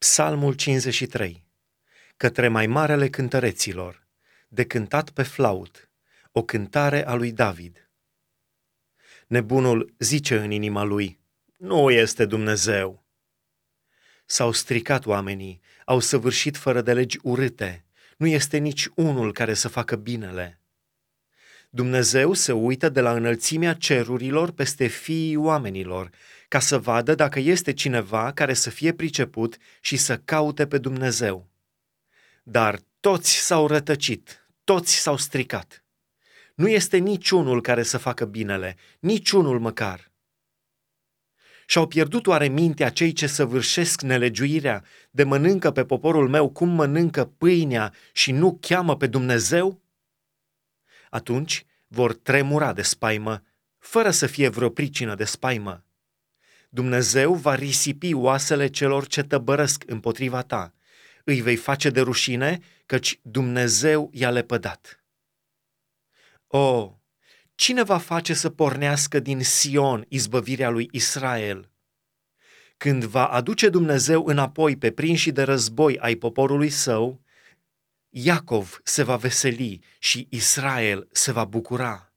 Psalmul 53 Către mai marele cântăreților, de cântat pe flaut, o cântare a lui David. Nebunul zice în inima lui, nu este Dumnezeu. S-au stricat oamenii, au săvârșit fără de legi urâte, nu este nici unul care să facă binele. Dumnezeu se uită de la înălțimea cerurilor peste fiii oamenilor, ca să vadă dacă este cineva care să fie priceput și să caute pe Dumnezeu. Dar toți s-au rătăcit, toți s-au stricat. Nu este niciunul care să facă binele, niciunul măcar. Și-au pierdut oare mintea cei ce săvârșesc nelegiuirea, de mănâncă pe poporul meu cum mănâncă pâinea și nu cheamă pe Dumnezeu? Atunci vor tremura de spaimă, fără să fie vreo pricină de spaimă. Dumnezeu va risipi oasele celor ce tăbărăsc împotriva ta. Îi vei face de rușine, căci Dumnezeu i-a lepădat. O, cine va face să pornească din Sion izbăvirea lui Israel? Când va aduce Dumnezeu înapoi pe prinși de război ai poporului său, Iacov se va veseli și Israel se va bucura.